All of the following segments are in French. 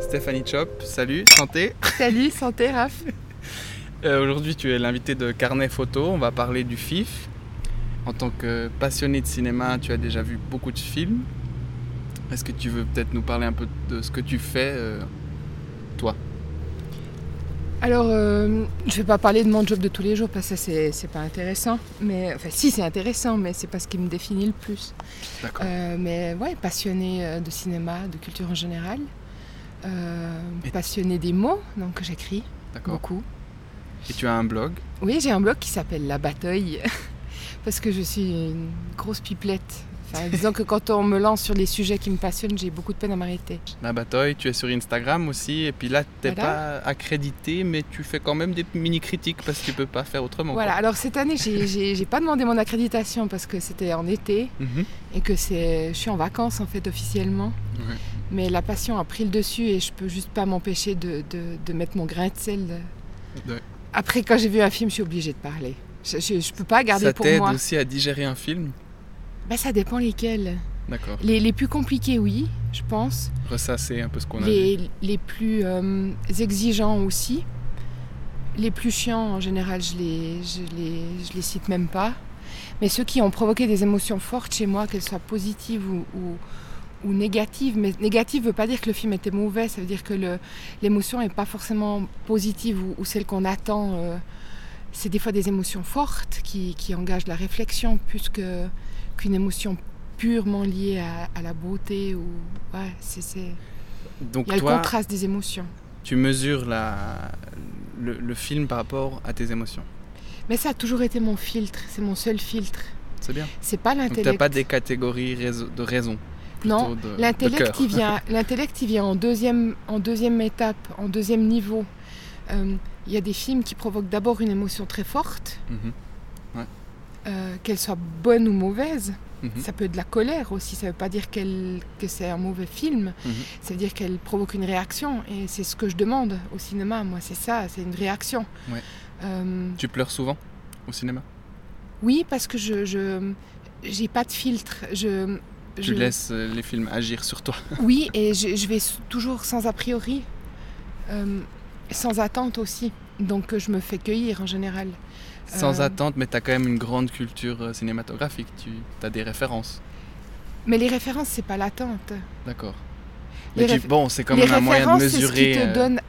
Stéphanie Chop, salut, santé. Salut, santé Raph. Euh, Aujourd'hui, tu es l'invité de Carnet Photo. On va parler du FIF. En tant que passionné de cinéma, tu as déjà vu beaucoup de films. Est-ce que tu veux peut-être nous parler un peu de ce que tu fais, euh, toi? Alors, euh, je vais pas parler de mon job de tous les jours parce que c'est c'est pas intéressant. Mais, enfin, si, c'est intéressant, mais c'est pas ce qui me définit le plus. D'accord. Euh, mais ouais, passionné euh, de cinéma, de culture en général. Euh, Et- passionné des mots, donc j'écris D'accord. beaucoup. Et tu as un blog? Oui, j'ai un blog qui s'appelle La Bataille parce que je suis une grosse pipelette. Enfin, disons que quand on me lance sur les sujets qui me passionnent, j'ai beaucoup de peine à m'arrêter. La bataille, tu es sur Instagram aussi. Et puis là, tu n'es Voilà. pas accrédité, mais tu fais quand même des mini-critiques parce que tu peux pas faire autrement. Voilà, quoi. alors cette année, j'ai- pas demandé mon accréditation parce que c'était en été. Mhm. et que je suis en vacances en fait officiellement. Ouais. Mais la passion a pris le dessus et je peux juste pas m'empêcher de, de- de mettre mon grain de sel. Ouais. Après, quand j'ai vu un film, je suis obligée de parler. Je, je peux pas garder Ça pour t'aide moi. aussi à digérer un film? Ben, ça dépend lesquels. D'accord. Les, les plus compliqués, oui, je pense. Ressasser un peu ce qu'on a vu. Les, plus euh, exigeants aussi. Les plus chiants, en général, je les, je, les, je les cite même pas. Mais ceux qui ont provoqué des émotions fortes chez moi, qu'elles soient positives ou, ou, ou négatives. Mais négative ne veut pas dire que le film était mauvais, ça veut dire que l'émotion n'est pas forcément positive ou, ou celle qu'on attend. euh, c'est des fois des émotions fortes qui, qui engagent la réflexion plus que- qu'une émotion purement liée à, à la beauté. Ou, ouais, c'est, c'est... Donc Il y a le contraste des émotions. tu mesures la... le, le film par rapport à tes émotions. Mais ça a toujours été mon filtre, c'est mon seul filtre. C'est bien. C'est pas Donc l'intellect. t'as pas des catégories de raison. Non, de- L'intellect, il vient, l'intellect, il vient en deuxième, en deuxième étape, en deuxième niveau. Euh, Il y a des films qui provoquent d'abord une émotion très forte, Mhm, euh, qu'elle soit bonne ou mauvaise. mhm, Ça peut être de la colère aussi, ça ne veut pas dire que c'est un mauvais film, mhm. ça veut dire qu'elle provoque une réaction. Et c'est ce que je demande au cinéma, moi, c'est ça, c'est une réaction. Ouais. Euh, Tu pleures souvent au cinéma? Oui, parce que je j'ai pas de filtre. Je, Tu je- laisses euh, les films agir sur toi. Oui, et je, je vais toujours sans a priori, euh, sans attente aussi. Donc je me fais cueillir en général. Sans Euh, attente, mais tu as quand même une grande culture euh, cinématographique. Tu as des références. Mais les références, c'est pas l'attente. D'accord. Les Mais tu- bon, c'est quand même un moyen de références, c'est ce qui mesurer. te euh, donne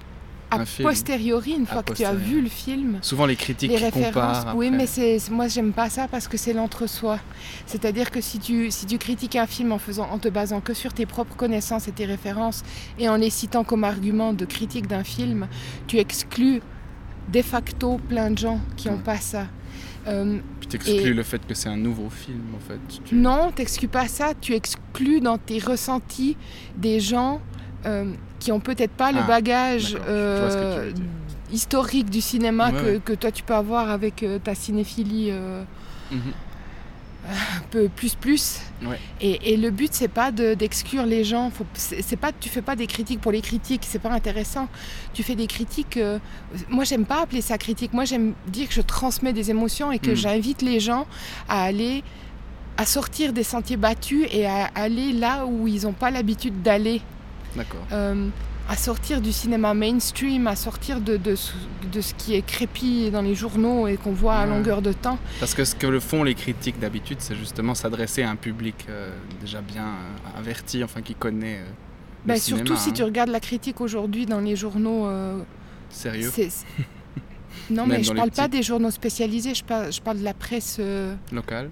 a un posteriori, une fois que tu as vu le film. Souvent les critiques Les références, comparent. oui, après. mais moi j'aime pas ça parce que c'est l'entre-soi. C'est-à-dire que si tu, si tu critiques un film en, faisant, en te basant que sur tes propres connaissances et tes références et en les citant comme argument de critique d'un film, tu exclus de facto plein de gens qui n'ont Ouais. pas ça. Euh, Puis t'exclus et- le fait que c'est un nouveau film, en fait. Tu- non, t'exclus pas ça, tu exclus dans tes ressentis des gens euh, qui ont peut-être pas le Ah, bagage euh, historique du cinéma Ouais, que, toi tu peux avoir avec ta cinéphilie Mhm. Un peu plus plus. Ouais. Et, et le but c'est pas de- d'exclure les gens. Faut- C'est pas tu fais pas des critiques pour les critiques, c'est pas intéressant. Tu fais des critiques. euh, moi j'aime pas appeler ça critique. Moi j'aime dire que je transmets des émotions et que Mm. j'invite les gens à aller à sortir des sentiers battus et à aller là où ils n'ont pas l'habitude d'aller. D'accord. Euh, à sortir du cinéma mainstream, à sortir de, de, ce, de ce qui est crépi dans les journaux et qu'on voit à Ouais. longueur de temps. Parce que ce que le font les critiques d'habitude, c'est justement s'adresser à un public euh, déjà bien euh, averti, enfin qui connaît. euh, le cinéma, surtout si hein. tu regardes la critique aujourd'hui dans les journaux. Sérieux, non, Même mais je parle pas des journaux spécialisés, je parle, je parle de la presse. euh, local.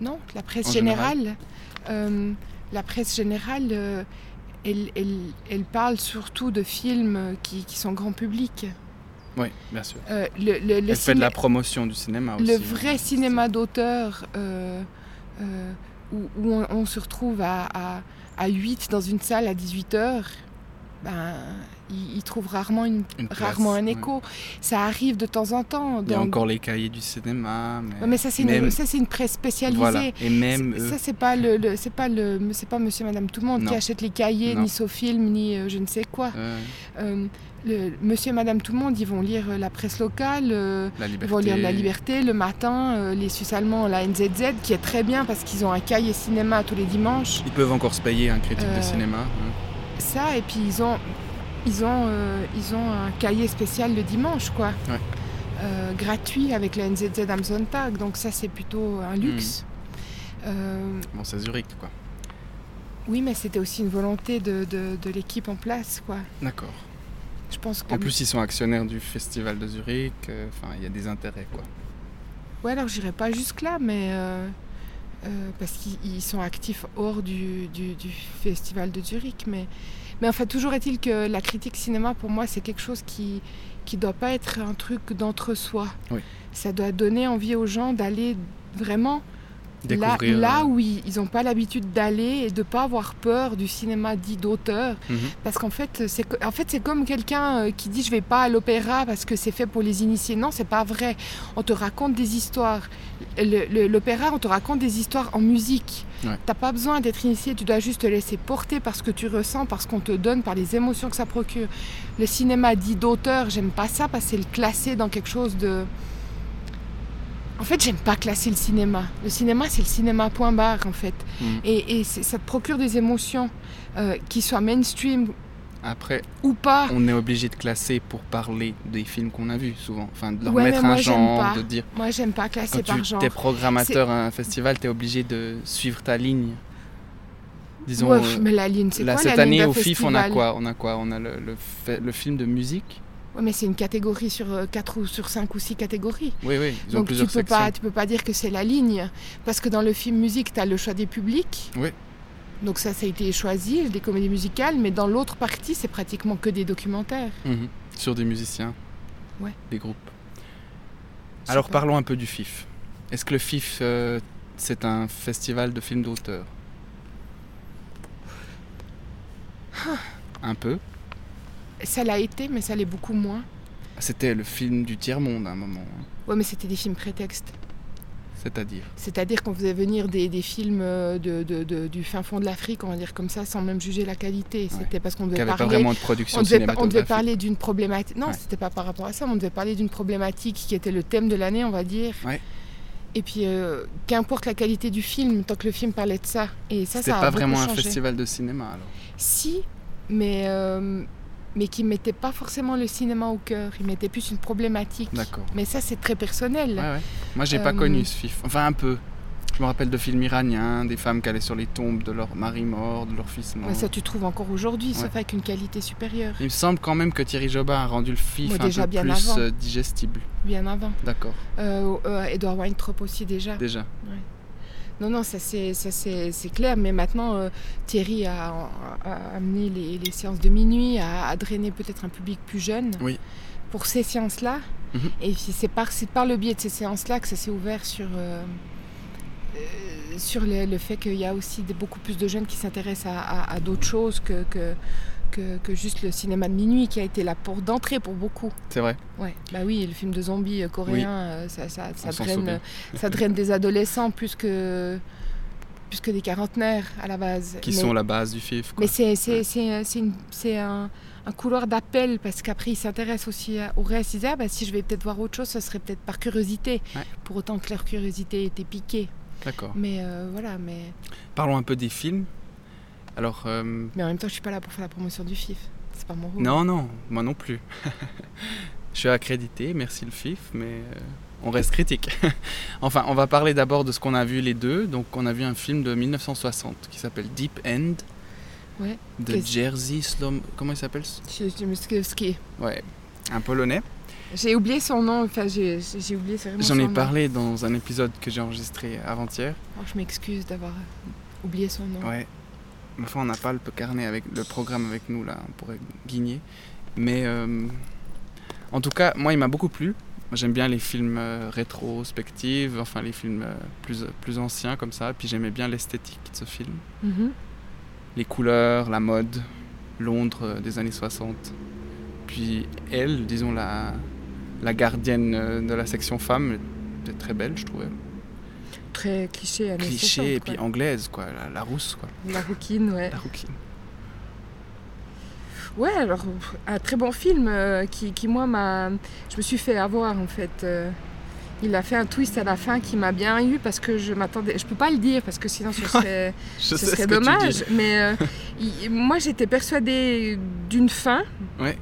non, la presse En générale. La presse générale, elle, elle, elle parle surtout de films qui, qui sont grand public. Oui, bien sûr. Euh, le, le- le Elle fait de la promotion du cinéma aussi. le hein. vrai cinéma d'auteur euh, euh, où, où on, on se retrouve à, à, à 8 dans une salle à 18h, ben, ils, ils trouvent rarement, une, Une place, rarement un ouais. écho. Ça arrive de temps en temps. Il y a encore les cahiers du cinéma. Mais, ça, c'est même- une, ça, une presse spécialisée. Voilà. Et même C'est- eux, Ça, c'est pas le, le- c'est pas le, pas Monsieur, Madame, tout le monde Non. qui achète les cahiers, Non. ni Sofilm, ni euh, je ne sais quoi. euh, Euh, le, Monsieur, et Madame, tout le monde, ils vont lire euh, la presse locale, euh, la ils vont lire La Liberté le matin, euh, les Suisses allemands, la NZZ, qui est très bien parce qu'ils ont un cahier cinéma tous les dimanches. Ils peuvent encore se payer un critique Euh, de cinéma. hein. Ça, et puis ils ont, ils ont, euh, ils ont un cahier spécial le dimanche, quoi. Ouais. Euh, gratuit avec la NZZ am Sonntag, donc ça, c'est plutôt un luxe. Hmm. Euh, Bon, c'est Zurich, quoi. Oui, mais c'était aussi une volonté de, de- de l'équipe en place, quoi. D'accord. Je pense que. En plus, ils sont actionnaires du festival de Zurich. euh, Enfin, il y a des intérêts, quoi. Ouais, alors j'irai pas jusque là, mais parce qu'ils ils sont actifs hors du, du- du festival de Zurich, mais mais enfin toujours est-il que la critique cinéma pour moi c'est quelque chose qui qui doit pas être un truc d'entre-soi. Oui. Ça doit donner envie aux gens d'aller vraiment Découvrir. là euh, où ils n'ont pas l'habitude d'aller et de pas avoir peur du cinéma dit d'auteur mhm. Parce qu'en fait, c'est en fait, c'est comme quelqu'un euh, qui dit je vais pas à l'opéra parce que c'est fait pour les initiés. Non, c'est pas vrai. On te raconte des histoires. L'opéra, on te raconte des histoires en musique. Ouais. T'as pas besoin d'être initié, tu dois juste te laisser porter par ce que tu ressens, par ce qu'on te donne, par les émotions que ça procure. Le cinéma dit d'auteur, j'aime pas ça parce que c'est le classer dans quelque chose de. En fait, j'aime pas classer le cinéma. Le cinéma, c'est le cinéma point barre, en fait. Mhm. Et, ça te procure des émotions, euh, qui soient mainstream Après, ou pas. on est obligé de classer pour parler des films qu'on a vus, souvent. Enfin, de leur Ouais, mettre un genre, de dire. Moi, j'aime pas classer Quand par tu genre. es programmateur à un festival, tu es obligé de suivre ta ligne. Disons, Ouais, euh, mais la ligne, c'est quoi cette la ligne année d'un au FIF, on a festival quoi? On a quoi? On a le, le, fait- le film de musique. Ouais, mais c'est une catégorie sur 4 ou sur 5 ou 6 catégories. Oui, oui, ils ont Donc tu peux, sections. pas, tu peux pas dire que c'est la ligne. Parce que dans le film musique, tu as le choix des publics. Oui. Donc ça, ça a été choisi, des comédies musicales. Mais dans l'autre partie, c'est pratiquement que des documentaires. Mhm. Sur des musiciens. Ouais. Des groupes. Alors parlons un peu du FIF. Est-ce que le FIF, euh, c'est un festival de films d'auteur? Un peu. Ça l'a été, mais ça l'est beaucoup moins. C'était le film du tiers-monde à un moment. hein. Ouais, mais c'était des films prétextes. C'est-à-dire C'est-à-dire qu'on faisait venir des, des films euh, de, de- de- du fin fond de l'Afrique, on va dire comme ça, sans même juger la qualité. C'était parce qu'on devait avait pas parler vraiment de production on devait, on devait parler d'une problématique. Non, Ouais. c'était pas par rapport à ça. mais On devait parler d'une problématique qui était le thème de l'année, on va dire. Ouais. Et puis, euh, qu'importe la qualité du film, tant que le film parlait de ça. Et ça, ça a pas vraiment un festival de cinéma alors. Si, mais euh, mais qui mettait pas forcément le cinéma au cœur. Il mettait plus une problématique. D'accord. Mais ça, c'est très personnel. Ouais, ouais. Moi, j'ai pas Euh, connu ce FIF. Enfin, un peu. Je me rappelle de films iraniens, des femmes qui allaient sur les tombes de leur mari mort, de leur fils mort. Mais ça, tu trouves encore aujourd'hui, sauf Ouais. avec une qualité supérieure. Il me semble quand même que Thierry Jobin a rendu le FIF Moi, un déjà peu bien plus avant. euh, digestible. Bien avant. D'accord, Euh, euh, Edouard Weintraub aussi, déjà. déjà. Non, non, ça c'est clair, mais maintenant euh, Thierry a, a amené les, les séances de minuit, a, a drainé peut-être un public plus jeune Oui. pour ces séances-là. Mhm. Et c'est par, le biais de ces séances-là que ça s'est ouvert sur, euh, euh, sur le, le fait qu'il y a aussi des- beaucoup plus de jeunes qui s'intéressent à, à- à d'autres choses que, que, que, que juste le cinéma de minuit qui a été la porte d'entrée pour beaucoup. C'est vrai. Ouais, bah oui, le film de zombies euh, coréen, euh, ça, ça, ça draine, euh, ça draine des adolescents plus que, plus que des quarantenaires à la base. Qui mais, sont la base du FIF. quoi. mais c'est, un, un couloir d'appel parce qu'après ils s'intéressent aussi à- au reste. Ils disent ah, bah, si je vais peut-être voir autre chose, ce serait peut-être par curiosité. Ouais. Pour autant que leur curiosité était piquée. D'accord. Mais euh, voilà, mais, Parlons un peu des films. Alors, euh, mais en même temps, je suis pas là pour faire la promotion du FIF. C'est pas mon rôle. non, non, moi non plus. Je suis accrédité, merci le FIF, mais euh, on reste critique. enfin, on va parler d'abord de ce qu'on a vu les deux. Donc, on a vu un film de 1960 qui s'appelle Deep End Ouais. de Jerzy Slom. Comment il s'appelle? Ce- Je, je me suis- ce qui est- Ouais, un polonais. J'ai oublié son nom, enfin j'ai, oublié vraiment J'en son ai nom. parlé dans un épisode que j'ai enregistré avant-hier. Alors, je m'excuse d'avoir oublié son nom. Ouais. Enfin, on n'a pas le carnet avec le programme avec nous là, on pourrait guigner. Mais euh, en tout cas, moi, il m'a beaucoup plu. J'aime bien les films euh, rétrospectives, enfin les films euh, plus, plus anciens comme ça. Puis j'aimais bien l'esthétique de ce film. Mhm. Les couleurs, la mode, Londres euh, des années 60. puis elle, disons la, la gardienne euh, de la section femme, était très belle, je trouvais. Très cliché, Cliché 60, et puis anglaise, quoi, la, la rousse, quoi, La rouquine, ouais. la rouquine. Ouais, alors, un très bon film euh, qui, qui, moi, m'a. Je me suis fait avoir, en fait. euh, il a fait un twist à la fin qui m'a bien eu parce que je m'attendais. Je peux pas le dire parce que sinon ce serait, ce serait dommage. Mais euh, il- moi, j'étais persuadée d'une fin Ouais.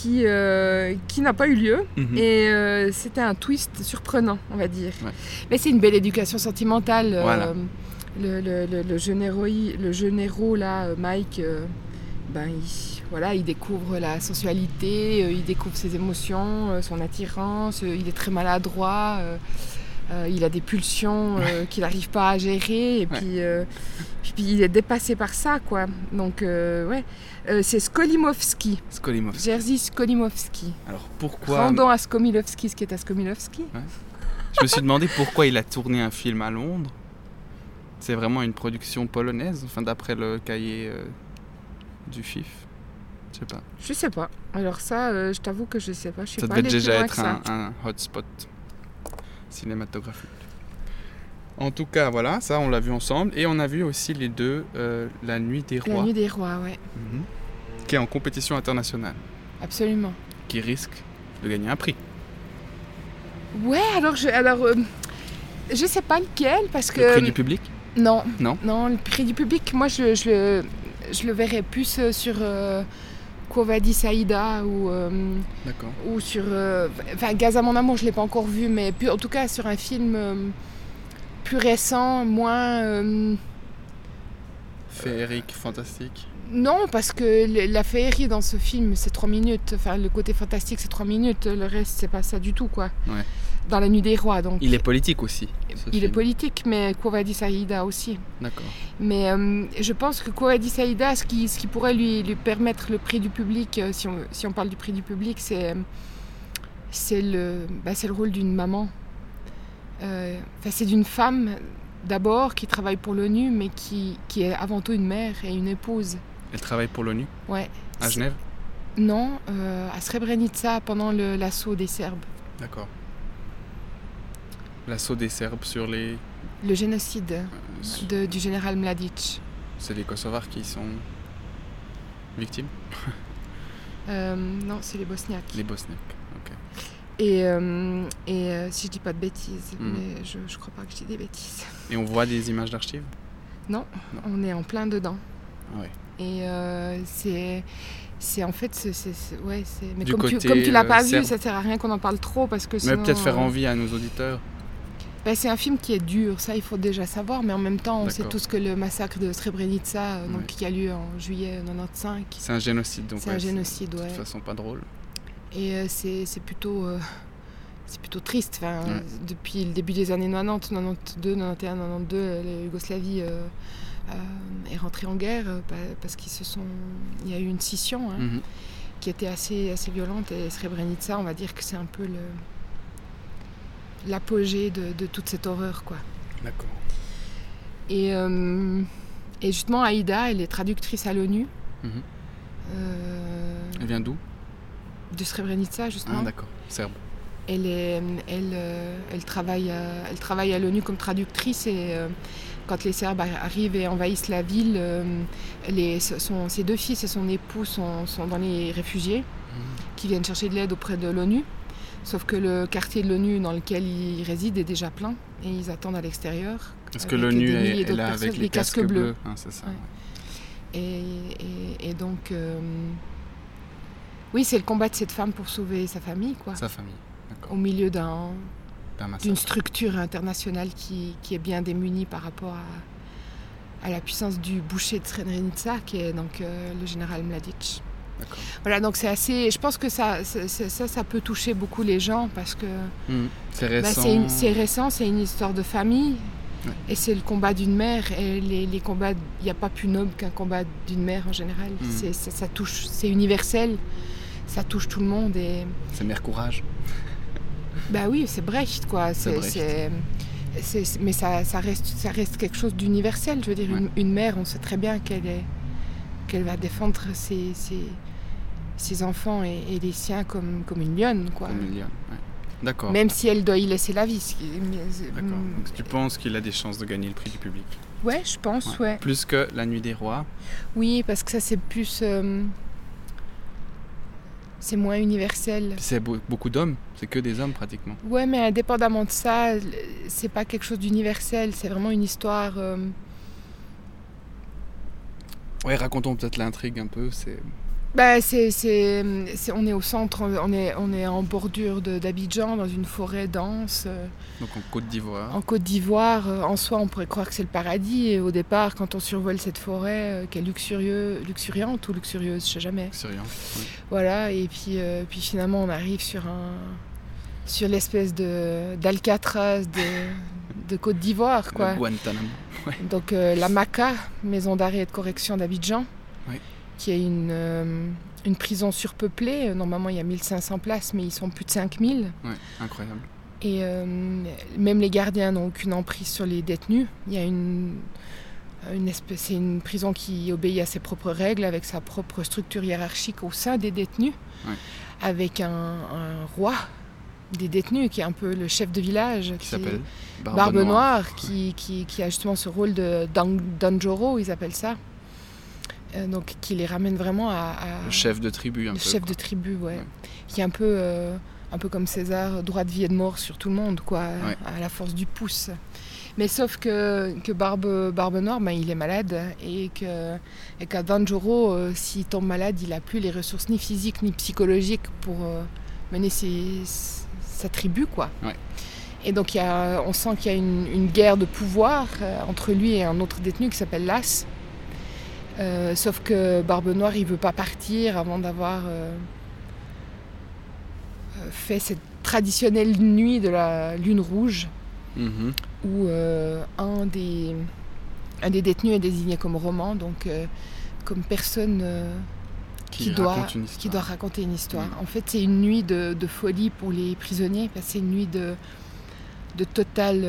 Qui, euh, qui n'a pas eu lieu. Mhm. Et euh, c'était un twist surprenant, on va dire. Ouais. Mais c'est une belle éducation sentimentale. euh, Voilà. le, le, le, le jeune héroï- le jeune héros, là, Mike, ben, il, voilà, il découvre la sensualité, il découvre ses émotions, son attirance, il est très maladroit. euh, il a des pulsions euh, qu'il n'arrive pas à gérer et Ouais. puis, euh, puis, puis il est dépassé par ça quoi. Donc ouais, Euh, c'est Skolimowski, Skolimov. Jerzy Skolimowski. Alors pourquoi Rendons à Skomilovski ce qui est à Skomilovski. Je me suis demandé pourquoi il a tourné un film à Londres. C'est vraiment une production polonaise, enfin d'après le cahier euh, du FIF. Je sais pas. Je sais pas. Alors ça, euh, je t'avoue que je sais pas. Je suis Ça pas devait déjà être un, un hotspot cinématographique. En tout cas, voilà, ça on l'a vu ensemble. Et on a vu aussi les deux euh, La Nuit des La Rois, nuit des rois, ouais, Mhm. Qui est en compétition internationale, absolument. qui risque de gagner un prix. Ouais, alors je, alors euh, je sais pas lequel parce que Le prix du public? Non, Non? Non, le prix du public, moi je, je, le- je le verrais plus euh, sur euh, Quo Saïda ou euh, D'accord. ou sur euh, enfin Gaz à mon amour, je l'ai pas encore vu, mais plus- en tout cas sur un film plus récent, moins Féerique, fantastique. Non, parce que la féerie dans ce film, c'est trois minutes. Enfin, le côté fantastique, c'est trois minutes. Le reste, c'est pas ça du tout, quoi. Ouais. Dans la nuit des rois, donc. Il est politique aussi. il est politique, mais Kouwadi Saïda aussi. D'accord. Mais euh, je pense que Kouwadi Saïda, ce qui, ce qui pourrait lui, lui permettre le prix du public, euh, si on, si on parle du prix du public, c'est, euh, c'est, le, bah, c'est le rôle d'une maman. Euh, enfin, c'est d'une femme, d'abord, qui travaille pour l'ONU, mais qui, qui est avant tout une mère et une épouse. Elle travaille pour l'ONU Ouais. à Genève Non, euh, à Srebrenica pendant l'assaut des Serbes. D'accord. L'assaut des Serbes sur les. Le génocide euh, sur- de- du général Mladic. C'est les Kosovars qui sont victimes Euh, non, c'est les Bosniaques. Les Bosniaques. Ok. Et, et si je dis pas de bêtises, Mhm. mais je, je crois pas que je dis des bêtises. Et on voit des images d'archives? On est en plein dedans. Ouais. Et euh, c'est. C'est en fait, c'est, ouais. Mais Du comme tu, comme tu l'as euh, pas serbe. vu, ça sert à rien qu'on en parle trop parce que Mais peut-être faire euh, envie à nos auditeurs. ben, c'est un film qui est dur, ça il faut déjà savoir, mais en même temps, on sait tous que le massacre de Srebrenica, euh, donc, Ouais. qui a lieu en juillet 95, C'est un génocide donc. c'est ouais, un génocide, De ouais. toute façon, pas drôle. Et euh, c'est c'est plutôt, euh, c'est plutôt triste. Enfin, Ouais. Depuis le début des années 90, 92, 91, 92, la Yougoslavie euh, euh, est rentrée en guerre euh, pa- parce qu'il se sont, il y a eu une scission hein, Mhm. qui était assez, assez violente. Et Srebrenica, on va dire que c'est un peu le l'apogée de, de toute cette horreur, quoi. D'accord. Et, euh, et justement, Aïda, elle est traductrice à l'ONU. Mhm. euh, Elle vient d'où? de Srebrenica, justement. Ah, d'accord. Serbe. Elle, est, elle, euh, elle travaille, à- elle travaille à l'ONU comme traductrice et euh, quand les Serbes arri- arrivent et envahissent la ville, euh, les, son- ses deux fils et son époux sont, sont dans les réfugiés qui viennent chercher de l'aide auprès de l'ONU. Sauf que le quartier de l'ONU dans lequel ils résident est déjà plein et ils attendent à l'extérieur. Est-ce que l'ONU est, là avec les les casques, casques bleus. bleus hein, C'est ça. Ouais. ouais. Et, et- et donc, euh, oui, c'est le combat de cette femme pour sauver sa famille, quoi, Sa famille. D'accord. au milieu d'un. D'une structure internationale qui, qui est bien démunie par rapport à, à la puissance du boucher de Srebrenica, qui est donc euh, le général Mladic. Voilà, donc c'est assez. Je pense que ça, ça, ça peut toucher beaucoup les gens parce que. C'est bah, récent. c'est, récent, c'est une histoire de famille. Ouais. Et c'est le combat d'une mère. Et les, les combats, il n'y a pas plus noble qu'un combat d'une mère en général. C'est, c'est- ça touche, c'est universel. Ça touche tout le monde. Et C'est Mère Courage. Bah oui, c'est Brecht, quoi. C'est mais ça, ça, reste, ça reste quelque chose d'universel. Je veux dire, Ouais. une, une mère, on sait très bien qu'elle, est, qu'elle va défendre ses, ses, ses enfants et, et les siens comme, comme une lionne, quoi. Comme une lionne, ouais. D'accord. Même si elle doit y laisser la vie. D'accord. mm, Donc tu penses qu'il a des chances de gagner le prix du public? Ouais, je pense, ouais. Plus que La Nuit des Rois? Oui, parce que ça, c'est plus. euh, c'est moins universel. C'est beau- beaucoup d'hommes, c'est que des hommes pratiquement. Ouais, mais indépendamment de ça, c'est pas quelque chose d'universel. C'est vraiment une histoire. euh, Ouais, racontons peut-être l'intrigue un peu. C'est Bah, c'est, c'est, c'est- on est au centre, on est, on est en bordure de- d'Abidjan, dans une forêt dense, euh, donc en Côte d'Ivoire. en Côte d'Ivoire. Euh, En soi, on pourrait croire que c'est le paradis. Et au départ, quand on survole cette forêt, euh, qui est luxurieux, luxuriante ou luxurieuse, je sais jamais. Oui. Voilà, et puis, euh, puis finalement, on arrive sur, un, sur l'espèce de, d'Alcatraz de, de Côte d'Ivoire, quoi. Guantanamo. Donc euh, la MACA, maison d'arrêt et de correction d'Abidjan, Oui. Qui est une, euh, une prison surpeuplée. Normalement, il y a 1500 places, mais ils sont plus de 5000. Ouais, incroyable. Et euh, même les gardiens n'ont aucune emprise sur les détenus. Il y a une, une espèce, c'est une prison qui obéit à ses propres règles, avec sa propre structure hiérarchique au sein des détenus, Ouais. avec un, un roi des détenus qui est un peu le chef de village. Qui s'appelle Barbe, Barbe Noire. Noire, qui, qui, qui a justement ce rôle de Dan- Danjoro, ils appellent ça. Euh, donc qui les ramène vraiment à, à- Le chef de tribu un le peu. chef quoi. de tribu, ouais. Ouais. Qui est un peu, euh, un peu comme César, droit de vie et de mort sur tout le monde, quoi, Ouais. à la force du pouce. Mais sauf que, que Barbe, Barbe Noire, ben, il est malade et que et qu'à Danjoro, euh, s'il tombe malade, il n'a plus les ressources ni physiques ni psychologiques pour mener ses- sa tribu, quoi. Ouais. Et donc y a, on sent qu'il y a une, une guerre de pouvoir entre lui et un autre détenu qui s'appelle Las. Euh, sauf que Barbe Noire, il veut pas partir avant d'avoir euh, euh, fait cette traditionnelle nuit de la lune rouge Mhm. où euh, un, des, un des détenus est désigné comme roman, donc comme personne Qui, qui, doit, qui doit raconter une histoire. Mm. En fait, c'est une nuit de, de folie pour les prisonniers, parce que c'est une nuit de, de totale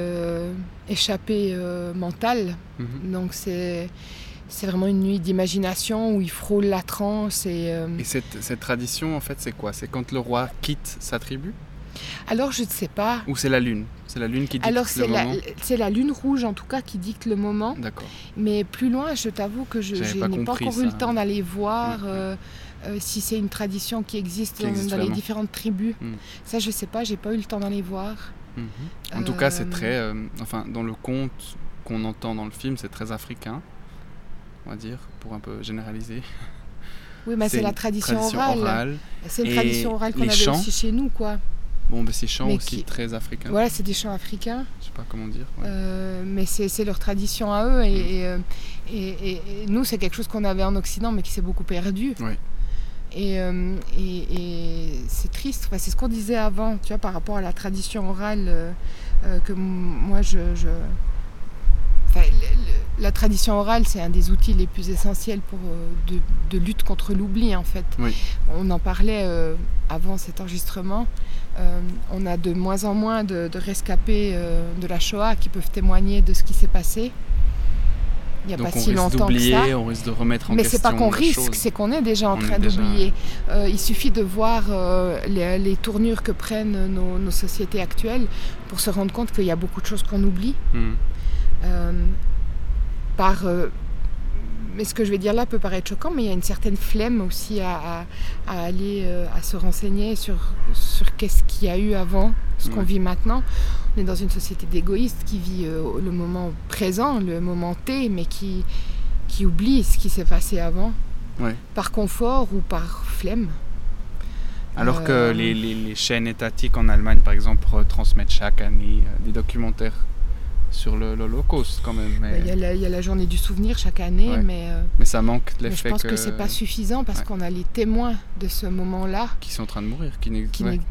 échappée mentale. Mhm. Donc c'est c'est vraiment une nuit d'imagination où il frôle la transe et euh, Et cette, cette tradition, en fait, c'est quoi? C'est quand le roi quitte sa tribu? Alors je ne sais pas. Ou c'est la lune? C'est la lune qui dicte Alors le c'est la, moment? c'est la lune rouge en tout cas qui dicte le moment, D'accord. mais plus loin je t'avoue que je, n'ai pas encore eu le temps d'aller voir Ouais, ouais. euh, euh, si c'est une tradition qui existe Qui dans, existe dans les différentes tribus. Mm. Ça je sais pas, j'ai pas eu le temps d'aller voir. En tout cas, c'est très. enfin, dans le conte qu'on entend dans le film, c'est très africain, on va dire, pour un peu généraliser. Oui, mais c'est la tradition, orale. C'est une Et tradition orale qu'on avait chants aussi chez nous, quoi. Bon, ben, c'est chant Mais aussi qui- très africain. Voilà, c'est des chants africains. Je sais pas comment dire. ouais. Euh, mais c'est leur tradition à eux et, Mm. et, euh, et- nous c'est quelque chose qu'on avait en Occident mais qui s'est beaucoup perdu. Oui. Et, euh, et- c'est triste, Enfin, c'est ce qu'on disait avant, tu vois, par rapport à la tradition orale euh, que moi je... je- Enfin, le- le- la tradition orale c'est un des outils les plus essentiels pour, euh, de, de lutte contre l'oubli en fait. Oui. On en parlait euh, avant cet enregistrement. Euh, on a de moins en moins de, de rescapés euh, de la Shoah qui peuvent témoigner de ce qui s'est passé. Il n'y a Donc pas si longtemps que ça. d'oublier, on risque de remettre en Mais question. c'est pas qu'on risque, c'est qu'on est déjà en On train déjà- d'oublier. Il suffit de voir les, les tournures que prennent nos, nos sociétés actuelles pour se rendre compte qu'il y a beaucoup de choses qu'on oublie. Euh, par, euh, mais ce que je vais dire là peut paraître choquant, mais il y a une certaine flemme aussi à, à- à aller euh, à se renseigner sur, sur qu'est-ce qu'il y a eu avant, ce qu'on Ouais. vit maintenant. On est dans une société d'égoïstes qui vit euh, le moment présent, le moment T, mais qui, qui oublie ce qui s'est passé avant, Ouais. par confort ou par flemme. Alors que les, les- les chaînes étatiques en Allemagne, par exemple, retransmettent chaque année des documentaires sur l'Holocauste, quand même. Mais, Il y, a la, il y a la journée du souvenir chaque année, Ouais. mais, euh, mais ça manque de mais je l'effet pense que, que c'est pas suffisant parce Ouais. qu'on a les témoins de ce moment-là qui sont en train de mourir, qui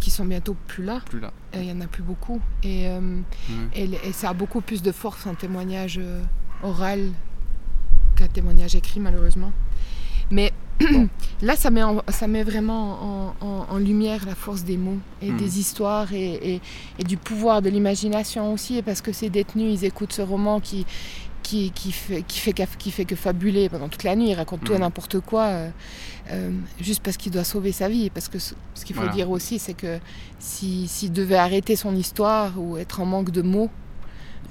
qui, sont bientôt plus là. plus là. Il y en a plus beaucoup. Et, euh, et, et ça a beaucoup plus de force un témoignage euh, oral qu'un témoignage écrit, malheureusement. Mais là, ça met, en- ça met vraiment en, en- en lumière la force des mots et des histoires et, et- et du pouvoir de l'imagination aussi. Et parce que ces détenus, ils écoutent ce roman qui, qui, qui, fait, qui, fait, qui fait que fabuler pendant toute la nuit, il raconte tout et Mhm. n'importe quoi, euh, euh, juste parce qu'il doit sauver sa vie. Parce que ce, ce qu'il faut Voilà. dire aussi, c'est que si- s'il devait arrêter son histoire ou être en manque de mots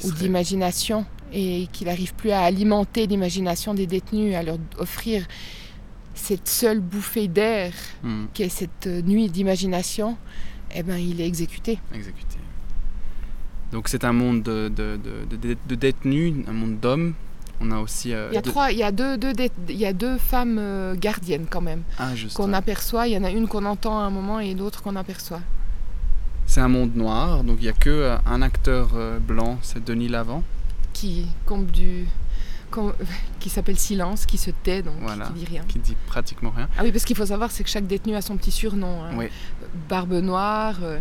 Il ou serait- d'imagination, et qu'il n'arrive plus à alimenter l'imagination des détenus, à leur offrir cette seule bouffée d'air Hmm, qu'est cette euh, nuit d'imagination, eh ben, il est exécuté. exécuté. Donc c'est un monde de, de, de- de- de détenus, un monde d'hommes. On a aussi. euh, Il y a, deux- trois, il y a, deux, il y a deux femmes euh, gardiennes quand même, Ah, qu'on aperçoit. Il y en a une qu'on entend à un moment et l'autre qu'on aperçoit. C'est un monde noir, donc il n'y a que euh, un acteur blanc, c'est Denis Lavant. Qui compte du. qui s'appelle Silence, qui se tait, donc Voilà. qui dit rien. qui dit pratiquement rien. Ah oui, parce qu'il faut savoir, c'est que chaque détenu a son petit surnom. hein. Oui. Barbe noire, euh,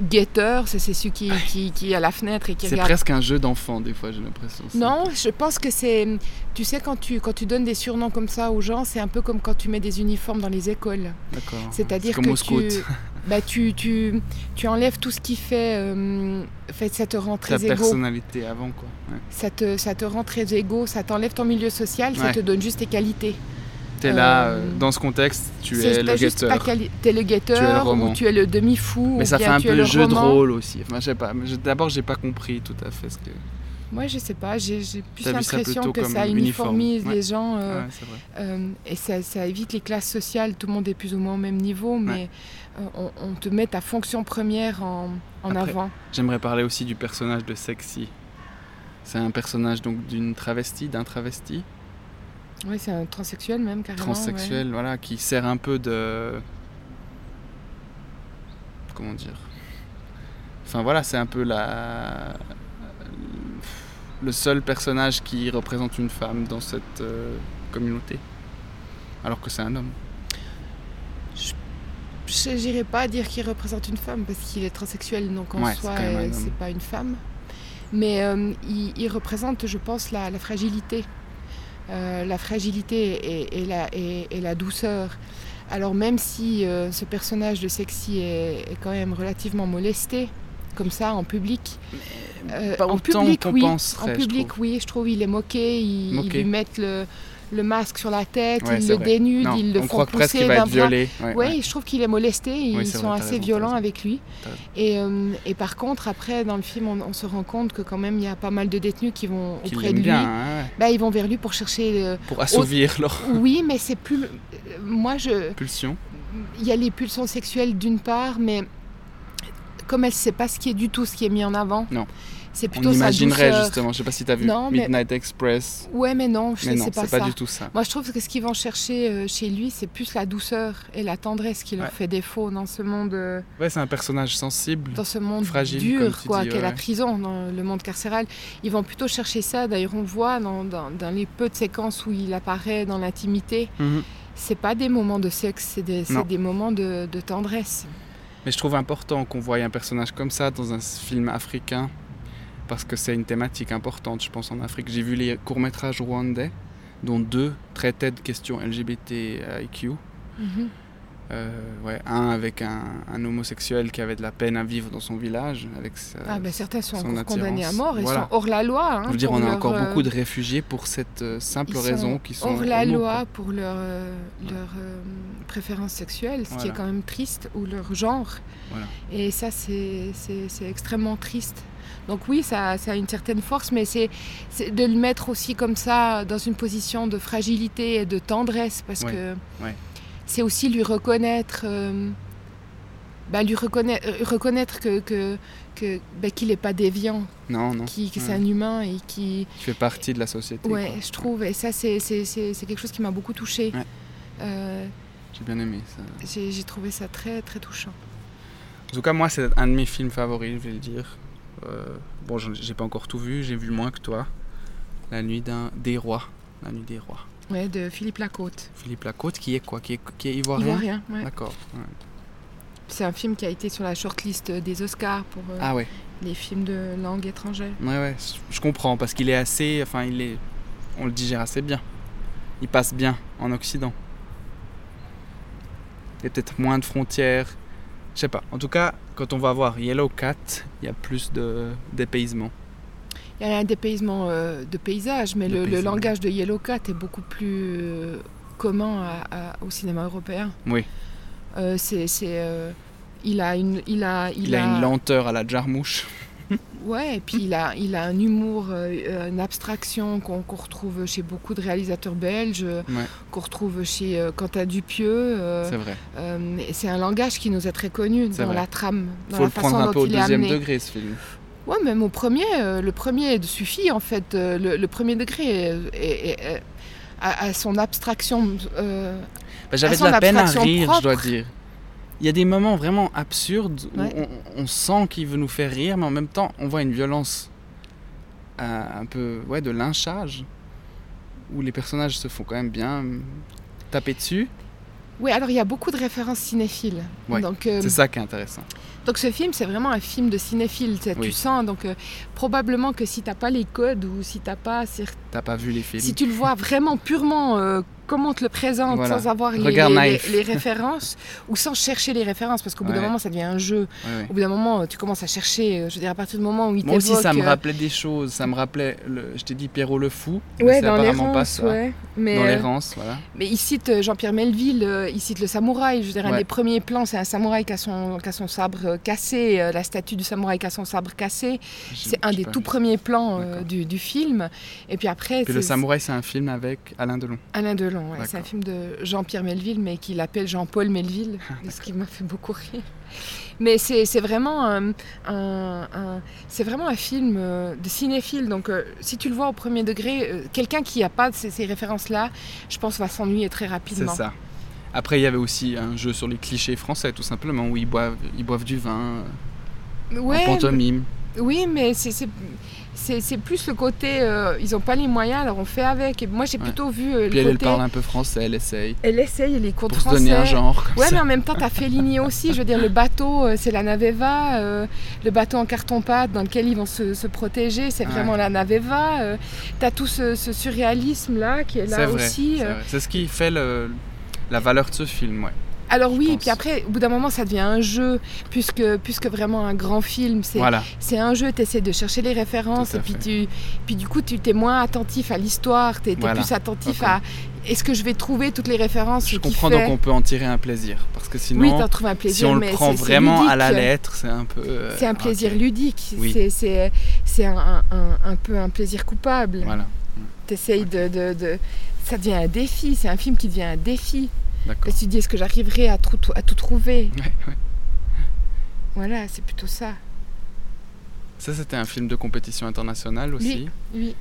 guetteur, c'est celui qui, qui, qui est à la fenêtre et qui C'est regarde. presque un jeu d'enfant, des fois, j'ai l'impression. Non, je pense que c'est. Tu sais, quand tu, quand tu donnes des surnoms comme ça aux gens, c'est un peu comme quand tu mets des uniformes dans les écoles. D'accord. C'est-à-dire comme que au scout. tu, bah, tu, tu, tu enlèves tout ce qui fait. euh, fait ça te rend Ta très égaux. personnalité avant, quoi. Ouais. Ça te, ça te rend très égaux, ça t'enlève ton milieu social, ça te donne juste tes qualités. T'es là, Euh, euh, dans ce contexte, tu es le guetteur. T'es le guetteur, ou tu es le demi-fou, Mais ça fait un peu le jeu de roman. rôle aussi. Enfin, je sais pas. D'abord, j'ai pas compris tout à fait ce que. Moi, je sais pas, j'ai plus l'impression que ça uniformise Ouais. les gens. euh, Ouais, c'est vrai. Euh, et ça, ça évite les classes sociales, tout le monde est plus ou moins au même niveau, mais euh, on, on te met ta fonction première en, en Après, avant. J'aimerais parler aussi du personnage de Sexy. C'est un personnage donc d'une travestie, d'un travesti, Oui, c'est un transsexuel même, carrément. transsexuel, voilà, qui sert un peu de. Comment dire? Enfin voilà, c'est un peu la. Le seul personnage qui représente une femme dans cette euh, communauté. Alors que c'est un homme. Je n'irais pas dire qu'il représente une femme parce qu'il est transsexuel, donc en Ouais, soi, euh, c'est pas une femme. Mais euh, il, il représente, je pense, la, la fragilité. Euh, la fragilité et, et la, et- et la douceur. Alors même si ce personnage de Sexy est, est quand même relativement molesté, comme ça, en public. euh, pas en public, oui. en je public, trouve. oui. Je trouve il est moqué. Ils, Moqué. ils lui mettent le, le masque sur la tête, Ouais, ils le vrai. dénudent, Non, ils le on font croit presque pousser qu'il va être violé. Ouais, Oui, ouais. je trouve qu'il est molesté, Oui, ils sont vrai, assez raison, violents avec lui. Et, euh, et par contre, après, dans le film, on, on se rend compte que quand même, il y a pas mal de détenus qui vont auprès de lui. bien, hein. Bah, ils vont vers lui pour chercher. euh, pour assouvir leur Oui, mais c'est plus. euh, Moi, je. pulsion. Il y a les pulsions sexuelles d'une part, mais comme elle ne sait pas ce qui est du tout ce qui est mis en avant. Non. C'est On plutôt sa imaginerait douceur. justement, je sais pas si tu as vu Non, mais- Midnight Express, Ouais, mais non, je mais sais non, c'est pas c'est pas ça. du tout ça. Moi, je trouve que ce qu'ils vont chercher euh, chez lui, c'est plus la douceur et la tendresse qui leur Ouais. fait défaut dans ce monde. euh, Ouais, c'est un personnage sensible. dans ce monde Fragile, dur, quoi, dis, qu'est la prison, dans le monde carcéral. Ils vont plutôt chercher ça. D'ailleurs, on voit dans, dans- dans les peu de séquences où il apparaît dans l'intimité, Mhm. c'est pas des moments de sexe, c'est des, c'est Non. des moments de, de tendresse. Mais je trouve important qu'on voie un personnage comme ça dans un film africain parce que c'est une thématique importante, je pense, en Afrique. J'ai vu les courts-métrages rwandais, dont deux traitaient de questions LGBTIQ. Mhm. Ouais, un avec un, un homosexuel qui avait de la peine à vivre dans son village. Avec sa- Ah, ben certains sont Euh, son encore condamnés à mort, ils Voilà. sont hors la loi. hein, je veux dire, on a encore euh, beaucoup de réfugiés pour cette euh, simple ils raison qu'ils sont hors la homo, loi quoi. pour leur, euh, leur euh, préférence sexuelle, ce qui est quand même triste, ou leur genre. Voilà. Et ça, c'est extrêmement triste. Donc oui, ça, ça a une certaine force, mais c'est c'est de le mettre aussi comme ça dans une position de fragilité et de tendresse, parce Ouais, que ouais. C'est aussi lui reconnaître, euh, bah, lui reconnaître, euh, reconnaître que que- que- bah, qu'il n'est pas déviant, Non, non. qui- que c'est Ouais. un humain et qui, fait partie de la société. Ouais, quoi. je trouve, et ça, c'est c'est- c'est- c'est quelque chose qui m'a beaucoup touchée. Ouais. Euh, J'ai bien aimé ça. J'ai j'ai trouvé ça très, très touchant. En tout cas, moi, c'est un de mes films favoris, je vais le dire. Euh, bon, j'ai pas encore tout vu, j'ai vu moins que toi. La nuit d'un des rois. La nuit des rois. Ouais, de Philippe Lacôte. Philippe Lacôte, qui est quoi? Qui est, qui est ivoirien? Ivoirien, ouais. D'accord. ouais. C'est un film qui a été sur la shortlist des Oscars pour euh, Ah ouais. les films de langue étrangère. Ouais, ouais, je comprends, parce qu'il est assez. Enfin, il est. On le digère assez bien. Il passe bien en Occident. Il y a peut-être moins de frontières. Je sais pas. En tout cas, quand on va voir Yellow Cat, il y a plus de dépaysement. Il y a un dépaysement euh, de paysage, mais le, langage de Yellow Cat est beaucoup plus euh, commun à- à- au cinéma européen. Oui. Euh, c'est, c'est, il a une, il a, il, Il, a une lenteur à la jarmouche. Ouais, et puis il a, il a un humour, une abstraction qu'on, qu'on retrouve chez beaucoup de réalisateurs belges, Ouais. qu'on retrouve chez Quentin Dupieux. C'est vrai. c'est un langage qui nous est très connu dans vrai. la trame, dans Faut la le façon prendre un peu au deuxième degré ce film. Ouais, même au premier, euh, le premier suffit en fait. euh, le, le premier degré est, est- est- est- a, a son abstraction. euh, Bah, J'avais À de la peine à rire, je dois dire. Il y a des moments vraiment absurdes où Ouais. on, on sent qu'il veut nous faire rire, mais en même temps, on voit une violence euh, un peu ouais, de lynchage, où les personnages se font quand même bien taper dessus. Oui, alors il y a beaucoup de références cinéphiles. Ouais, euh, C'est ça qui est intéressant. Donc ce film, c'est vraiment un film de cinéphile. tu sais, Oui. Tu sens donc euh, probablement que si t'as pas les codes ou si t'as pas, si, T'as pas vu les films si tu le vois vraiment purement euh, comment on te le présente, Voilà. sans avoir les, références ou sans chercher les références, parce qu'au bout d'un moment, ça devient un jeu. Au bout d'un moment, tu commences à chercher. euh, Je veux dire, à partir du moment où il Moi aussi, ça me euh, rappelait des choses. Ça me rappelait, le, je t'ai dit Pierrot le fou. mais c'est dans apparemment pas ça. Mais, Dans euh, l'errance, voilà. mais il cite euh, Jean-Pierre Melville, euh, il cite le samouraï. Je veux dire, un des premiers plans, c'est un samouraï qui a son, qui a son sabre euh, cassé, euh, la statue du samouraï qui a son sabre cassé. C'est un des tout premiers plans euh, du, du film. Et puis après, Puis le samouraï, c'est un film avec Alain Delon. Alain Delon. Ouais. C'est un film de Jean-Pierre Melville, mais qu'il appelle Jean-Paul Melville, ce qui m'a fait beaucoup rire. Mais c'est c'est vraiment un, un- un- c'est vraiment un film euh, de cinéphile. Donc, euh, si tu le vois au premier degré, euh, quelqu'un qui n'a pas ces, ces références-là, je pense, va s'ennuyer très C'est rapidement. ça. Après, il y avait aussi un jeu sur les clichés français, tout simplement, où ils boivent, ils boivent du vin euh, Ouais, en pantomime. Oui, mais c'est- c'est plus le côté, euh, ils n'ont pas les moyens, alors on fait avec. Et moi, j'ai Ouais. plutôt vu euh, Puis elle, le elle côté. parle un peu français, elle essaye. Elle essaye les cours de Pour se donner un genre. Comme Ouais, ça. mais en même temps, t'as Fellini aussi. Je veux dire, le bateau, euh, c'est la Naveva. euh, le bateau en carton-pâte dans lequel ils vont se, se protéger, c'est Ouais. vraiment la Naveva. euh, t'as tout ce, ce surréalisme-là qui est là aussi. c'est ce qui fait le- la valeur de ce film, ouais. Alors oui, pense. puis après, au bout d'un moment, ça devient un jeu, puisque, puisque vraiment un grand film, c'est Voilà. un jeu, tu essaies de chercher les références, et puis, tu, puis du coup, tu t'es moins attentif à l'histoire, tu es, Voilà. plus attentif à est-ce que je vais trouver toutes les références Je comprends fait... donc on peut en tirer un plaisir. Parce que sinon, Oui, t'en trouves un plaisir, si on le mais prend c'est- c'est vraiment à la lettre, c'est un peu. euh, C'est un plaisir ludique, Oui. c'est- un, un- un peu un plaisir coupable. Voilà, T'essayes de, de, de- Ça devient un défi, c'est un film qui devient un défi. Que tu dis, est-ce que j'arriverai à, à tout trouver? Ouais, ouais. Voilà, c'est plutôt ça. Ça, c'était un film de compétition internationale aussi. Oui.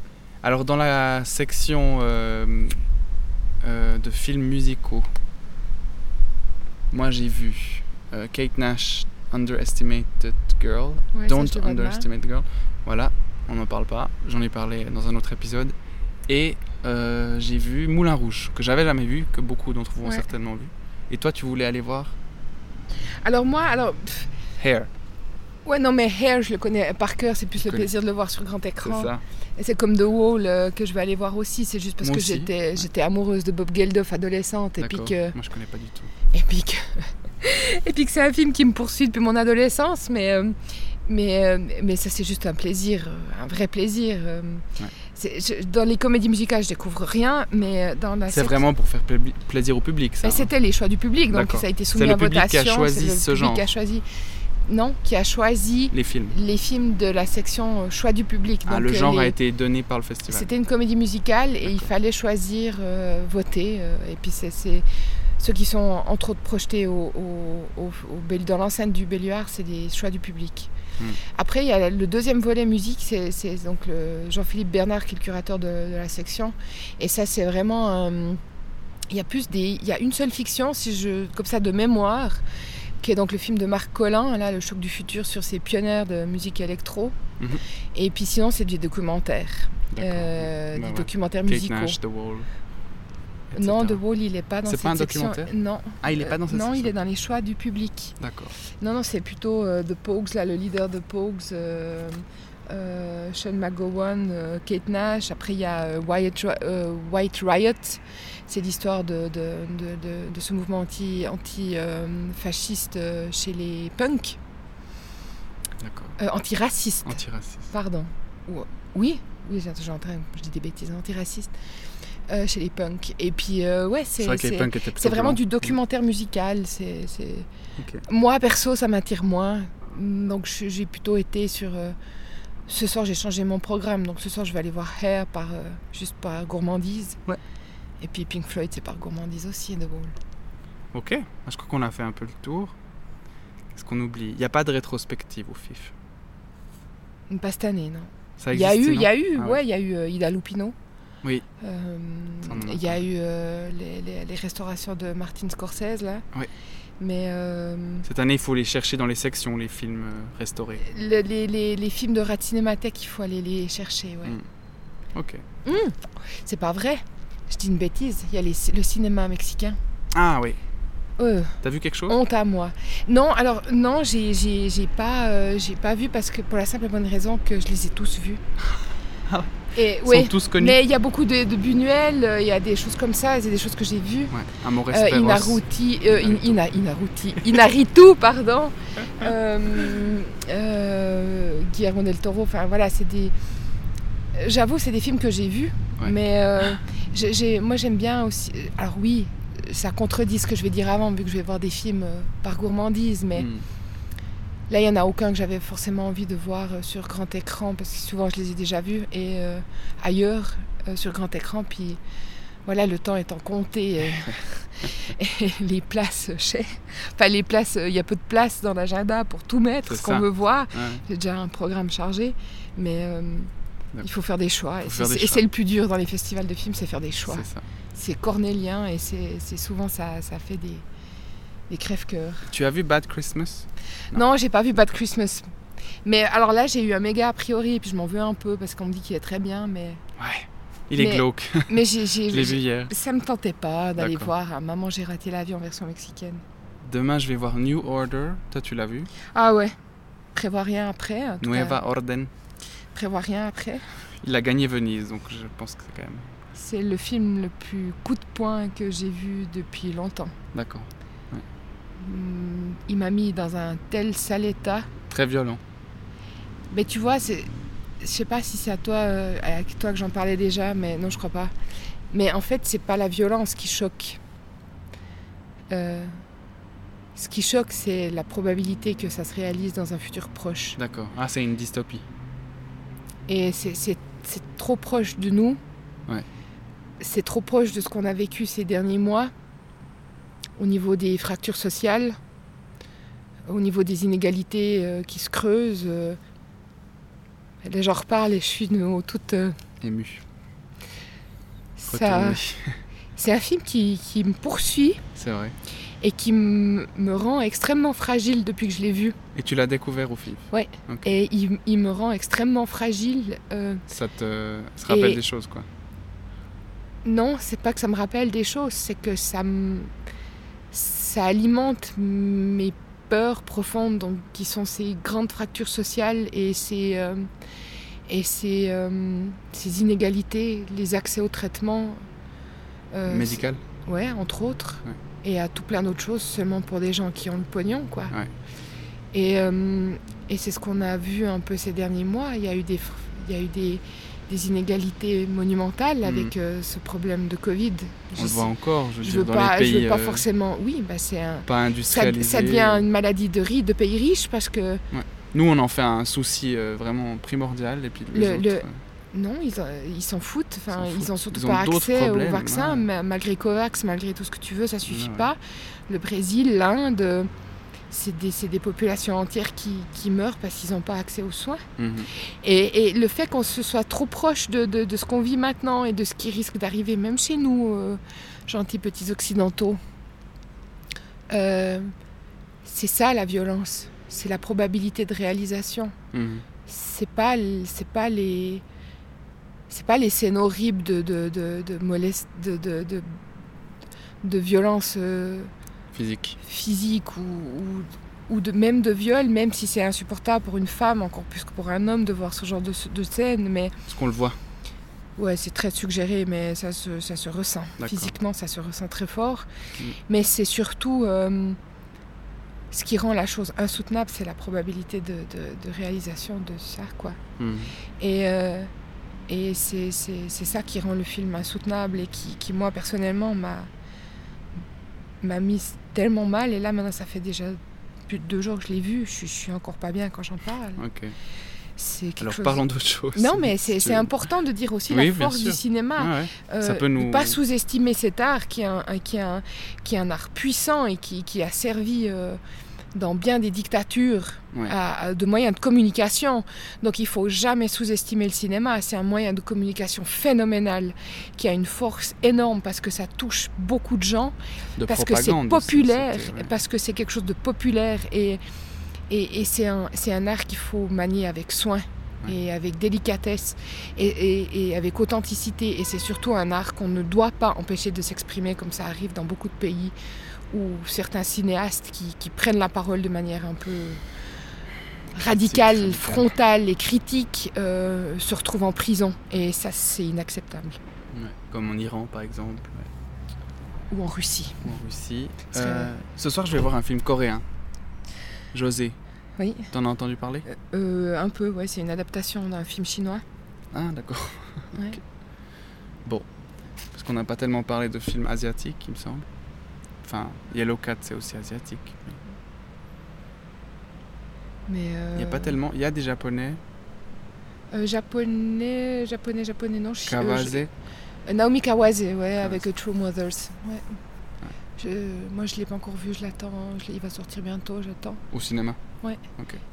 Alors, dans la section euh, euh, de films musicaux, moi j'ai vu euh, Kate Nash, Underestimated Girl. Ouais, Don't. Underestimate Girl. Voilà, on n'en parle pas. J'en ai parlé dans un autre épisode. Et euh, j'ai vu Moulin Rouge, que j'avais jamais vu, que beaucoup d'entre vous ont certainement vu. Et toi, tu voulais aller voir Alors moi, alors... pff, Hair, ouais, non, mais Hair, je le connais par cœur, c'est plus le plaisir de le voir sur grand c'est écran. ça Et c'est comme The Wall euh, que je vais aller voir aussi, c'est juste parce Moi que j'étais j'étais amoureuse de Bob Geldof adolescente et puis que... Moi, je connais pas du tout. Et puis que, et puis que c'est un film qui me poursuit depuis mon adolescence, mais, euh, mais, euh, mais ça c'est juste un plaisir, un vrai plaisir. Ouais. Je- dans les comédies musicales, je découvre rien, mais euh, dans la C'est vraiment pour faire pla- plaisir au public, ça. Hein. c'était les choix du public, donc ça a été C'est soumis le à public qui a votation. choisi c'est le ce public genre. qui a choisi. Non, qui a choisi Les films. les films de la section euh, choix du public. Ah, Donc, le euh, genre a été donné par le festival. C'était une comédie musicale et il fallait choisir, euh, voter. euh, et puis c'est ceux qui sont entre autres projetés au, dans l'enceinte du Belluard, c'est des choix du public. Hmm. Après, il y a le deuxième volet musique, c'est donc Jean-Philippe Bernard qui est le curateur de, de la section. Et ça, c'est vraiment. euh, il y a plus des, il y a une seule fiction, si je, comme ça, de mémoire, qui est donc le film de Marc Collin, là, le choc du futur sur ces pionnières de musique électro. Mhm. Et puis sinon, c'est des documentaires, D'accord. euh, Bah des ouais. documentaires Kate musicaux. Nash, The Wall. Etc. Non, The Wall, il n'est pas dans C'est cette pas un section. documentaire Non. Ah, il est pas dans cette Non, il section. est dans les choix du public. D'accord. Non, non, c'est plutôt euh, The Pogues, là, le leader de Pogues, euh, euh, Sean McGowan, euh, Kate Nash. Après, il y a euh, White, euh, White Riot. C'est l'histoire de, de, de- de- de ce mouvement anti- anti-fasciste chez les punks. D'accord. Euh, antiraciste, Antiraciste. pardon. ou- oui, oui, j'ai j'ai train, je dis des bêtises, antiraciste euh, chez les punks. Et puis euh, ouais, c'est C'est vrai que les c'est- punks étaient plutôt c'est vraiment du documentaire musical. C'est moi perso, ça m'attire moins. Donc j'ai plutôt été sur. euh, ce soir, j'ai changé mon programme. Donc ce soir, je vais aller voir Hair par euh, juste par gourmandise. Ouais. Et puis Pink Floyd, c'est par gourmandise aussi, de Wall. Ok, je crois qu'on a fait un peu le tour. Qu'est-ce qu'on oublie? Il n'y a pas de rétrospective au FIF. Pas cette année, non. Ça Il y a eu, il y a eu, Ah ouais, il y a eu Ida Lupino. Oui. Euh, Il y a eu euh, les, les- les restaurations de Martin Scorsese là. Oui. Mais euh, Cette année, il faut les chercher dans les sections, les films restaurés. le- les, les- les films de Rat Cinémathèque, il faut aller les chercher. Ouais. Mm. Ok. C'est pas vrai. Je dis une bêtise. Il y a les- le cinéma mexicain. Ah oui. Euh, T'as vu quelque chose? Honte à moi. Non, alors non, j'ai pas, euh, j'ai pas vu parce que pour la simple et bonne raison que je les ai tous vus. Ah Et ouais. sont tous connus. Mais il y a beaucoup de, de Buñuel, euh, il y a des choses comme ça, c'est des choses que j'ai vues. Ouais. Amores Euh. Inaruti, euh, In- Ina- Inaruti, Inaritu, pardon. Euh, Guillermo del Toro, enfin voilà, c'est des. J'avoue, c'est des films que j'ai vus, Ouais. mais moi j'aime bien aussi. Alors oui, ça contredit ce que je vais dire avant, vu que je vais voir des films par gourmandise, mais Mm. Là il y en a aucun que j'avais forcément envie de voir euh, sur grand écran, parce que souvent je les ai déjà vus, et euh, ailleurs euh, sur grand écran, puis voilà, le temps étant compté. et les places chères. Enfin, les places, il y a peu de place dans l'agenda pour tout mettre, ce qu'on veut voir. Ouais. J'ai déjà un programme chargé, mais euh, il faut faire des choix. Faut Et c'est- le plus dur dans les festivals de films, c'est faire des choix. C'est cornélien et c'est souvent ça, ça fait des, des crève-cœurs. Tu as vu Bad Christmas? Non, j'ai pas vu Bad Christmas. Mais alors là, j'ai eu un méga a priori et puis je m'en veux un peu parce qu'on me dit qu'il est très bien, mais, Ouais. Il est Mais- glauque. mais j'ai, vu hier. ça me tentait pas d'aller voir un Maman, j'ai raté l'avion en version mexicaine. Demain, je vais voir New Order. Toi, tu l'as vu? Ah ouais, prévois rien après. en tout cas, Nueva Orden. prévois rien après. Il a gagné Venise, donc je pense que c'est quand même. C'est le film le plus coup de poing que j'ai vu depuis longtemps. D'accord. Hum, Il m'a mis dans un tel sale état. Très violent. Mais tu vois, c'est, je sais pas si c'est à toi, euh, à toi que j'en parlais déjà, mais non, je crois pas. Mais en fait, c'est pas la violence qui choque. Euh, ce qui choque, c'est la probabilité que ça se réalise dans un futur proche. D'accord. Ah, c'est une dystopie. Et c'est, c'est- c'est trop proche de nous. Ouais. C'est trop proche de ce qu'on a vécu ces derniers mois, au niveau des fractures sociales, au niveau des inégalités euh, qui se creusent. euh. Là, j'en reparle et je suis de nouveau toute. euh, Ému. ça-. C'est un film qui, qui me poursuit C'est vrai. et qui me rend extrêmement fragile depuis que je l'ai vu. Et tu l'as découvert au FIF. Et il, il me rend extrêmement fragile. euh, Ça te ça te rappelle Et- des choses, quoi. Non, c'est pas que ça me rappelle des choses, c'est que ça me... ça alimente mes peurs profondes, donc qui sont ces grandes fractures sociales et ces euh, et ces, euh, ces inégalités, les accès au traitement. euh, Médical Ouais, entre autres. Ouais. Et à tout plein d'autres choses seulement pour des gens qui ont le pognon, quoi. Ouais. Et, euh, et c'est ce qu'on a vu un peu ces derniers mois. Il y a eu des, il y a eu des, des inégalités monumentales avec euh, ce problème de Covid. On le voit encore, je veux je dire, veux dans pas, les je pays veux pas euh, forcément. Oui, bah c'est un. pas Ça, industrialisés. ça devient une maladie de riz de pays riches parce que Nous, on en fait un souci euh, vraiment primordial, et puis les Le- autres, le- euh, non, ils en- ils s'en foutent. Enfin, Ils s'en ils ont foutent. surtout Ils pas accès au vaccin, ouais. malgré Covax, malgré tout ce que tu veux, ça suffit Ouais, ouais. pas. Le Brésil, l'Inde, c'est des, des populations entières qui, qui meurent parce qu'ils n'ont pas accès aux soins. mhm. Et, et le fait qu'on se soit trop proche de, de- de ce qu'on vit maintenant et de ce qui risque d'arriver, même chez nous, euh, gentils petits occidentaux, euh, c'est ça la violence. C'est la probabilité de réalisation. Mhm. C'est pas, c'est pas les, c'est pas les scènes horribles de de de de molest- de, de, de, de violence euh, Physique. physique ou, ou, ou de, même de viol, même si c'est insupportable pour une femme, encore plus que pour un homme de voir ce genre de, de scène. Mais Parce qu'on le voit. ouais, c'est très suggéré, mais ça se, ça se ressent. Physiquement, ça se ressent très fort. Mm. Mais c'est surtout. euh, ce qui rend la chose insoutenable, c'est la probabilité de, réalisation de ça, quoi. Hmm. Et, euh, et c'est c'est- c'est ça qui rend le film insoutenable et qui, qui, moi, personnellement, m'a m'a mis tellement mal. Et là, maintenant, ça fait déjà plus de deux jours que je l'ai vu. Je, suis- je suis encore pas bien quand j'en parle. Alors chose... parlons d'autre chose. Non, mais c'est important de dire aussi Oui, la force du cinéma. Ah ouais. Ça peut nous- ne Pas sous-estimer cet art qui est un, un- qui est un, qui est un art puissant et qui, qui a servi euh, dans bien des dictatures Ouais. à- à de moyens de communication. Donc il faut jamais sous-estimer le cinéma. C'est un moyen de communication phénoménal qui a une force énorme parce que ça touche beaucoup de gens, De parce que c'est populaire, ouais. parce que c'est quelque chose de populaire et, et, et c'est un, un art qu'il faut manier avec soin. Ouais. Et avec délicatesse et- et avec authenticité. Et c'est surtout un art qu'on ne doit pas empêcher de s'exprimer comme ça arrive dans beaucoup de pays où certains cinéastes qui, qui prennent la parole de manière un peu radicale, frontale et critique euh, se retrouvent en prison. Et ça, c'est inacceptable. Ouais. Comme en Iran par exemple, ouais. Ou en Russie. ou en Russie. Euh, Ce soir je vais voir un film coréen. José, Oui, t'en as entendu parler? Euh, un peu, ouais, c'est une adaptation d'un film chinois. Ah d'accord. Ouais. Bon, parce qu'on n'a pas tellement parlé de films asiatiques il me semble. Enfin, Yellow Cat c'est aussi asiatique. mais Mais Il n'y a pas tellement. Il y a des japonais. euh, japonais, japonais, japonais, non. euh, Kawase. je- Naomi Kawase, ouais, avec euh, True Mothers. Ouais. Je- moi, je l'ai pas encore vu, je l'attends. Il va sortir bientôt, j'attends. Au cinéma.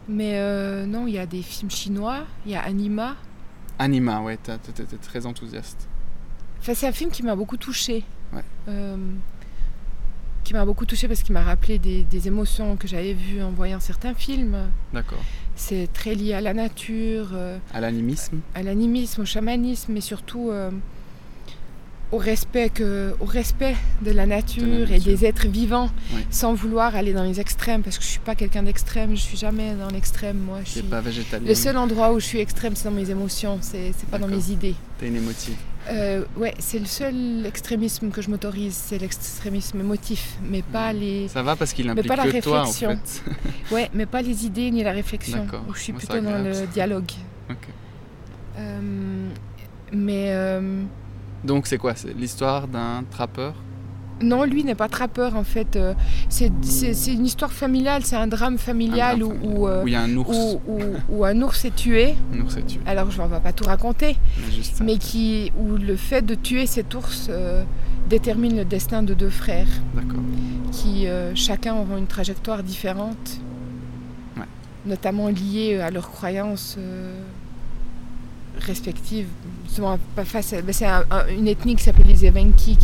Mais euh, non, il y a des films chinois, il y a Anima. Anima, ouais, t'es très enthousiaste. Enfin, c'est un film qui m'a beaucoup touchée. Ouais. Euh, qui m'a beaucoup touchée parce qu'il m'a rappelé des, des émotions que j'avais vues en voyant certains films. D'accord. C'est très lié à la nature, euh, À l'animisme. à l'animisme, au chamanisme, mais surtout euh, au, respect que, au respect de la nature, De la et des êtres vivants, sans vouloir aller dans les extrêmes, parce que je suis pas quelqu'un d'extrême, je suis jamais dans l'extrême, moi. Je suis... pas végétalien. Le seul endroit où je suis extrême, c'est dans mes émotions, c'est pas dans mes idées. T'es une émotive. Euh, ouais, c'est le seul extrémisme que je m'autorise, c'est l'extrémisme émotif, mais pas les, Ça va parce qu'il Mais implique pas la que toi en réflexion. fait. ouais, mais pas les idées ni la réflexion. Où je suis Moi, plutôt dans le dialogue. Euh, mais euh, Donc c'est quoi? C'est l'histoire d'un trappeur? Non, lui n'est pas trappeur en fait. euh, c'est une histoire familiale, c'est un drame familial, Un où, drame où, familial. Où il y a un ours. où- où- où un ours est tué. Un ours est tué. Alors je ne vais pas tout raconter, Mais juste ça. mais qui, où le fait de tuer cet ours euh, détermine le destin de deux frères. D'accord. qui euh, chacun auront une trajectoire différente, Ouais. notamment liée à leurs croyances euh, respectives. Souvent, pas face à- ben, c'est un- un- une ethnie qui s'appelle les Evenki,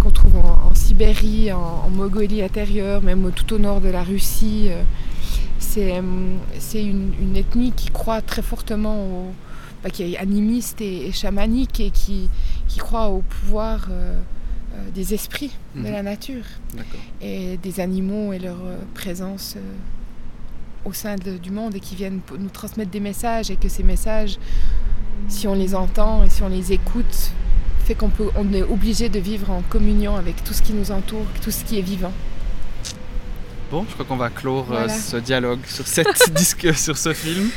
qu'on trouve en, en Sibérie, en, en Mongolie intérieure, même tout au nord de la Russie. euh. C'est c'est une, une ethnie qui croit très fortement au, bah, qui est animiste et, et chamanique et qui, qui croit au pouvoir euh, euh, des esprits de Mhm. la nature et des animaux et leur euh, présence euh, au sein de- du monde et qui viennent nous transmettre des messages et que ces messages, si on les entend et si on les écoute, fait qu'on peut, on est obligé de vivre en communion avec tout ce qui nous entoure, tout ce qui est vivant. Bon, je crois qu'on va clore euh, Voilà. ce dialogue sur cette disque, sur ce film.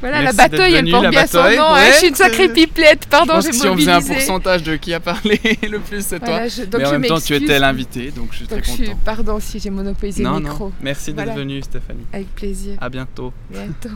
Voilà, Merci la bataille, elle porte bien son nom. hein, ouais, je suis une sacrée pipelette, pardon, j'ai que si on faisait un mobilisé. pourcentage de qui a parlé le plus, c'est toi. Voilà, je- donc Mais en je même temps, tu étais l'invité, donc je suis Donc très je suis, content. pardon si j'ai monopolisé Non, le micro. non. Merci d'être venue, Stéphanie. Avec plaisir. À bientôt. Bientôt.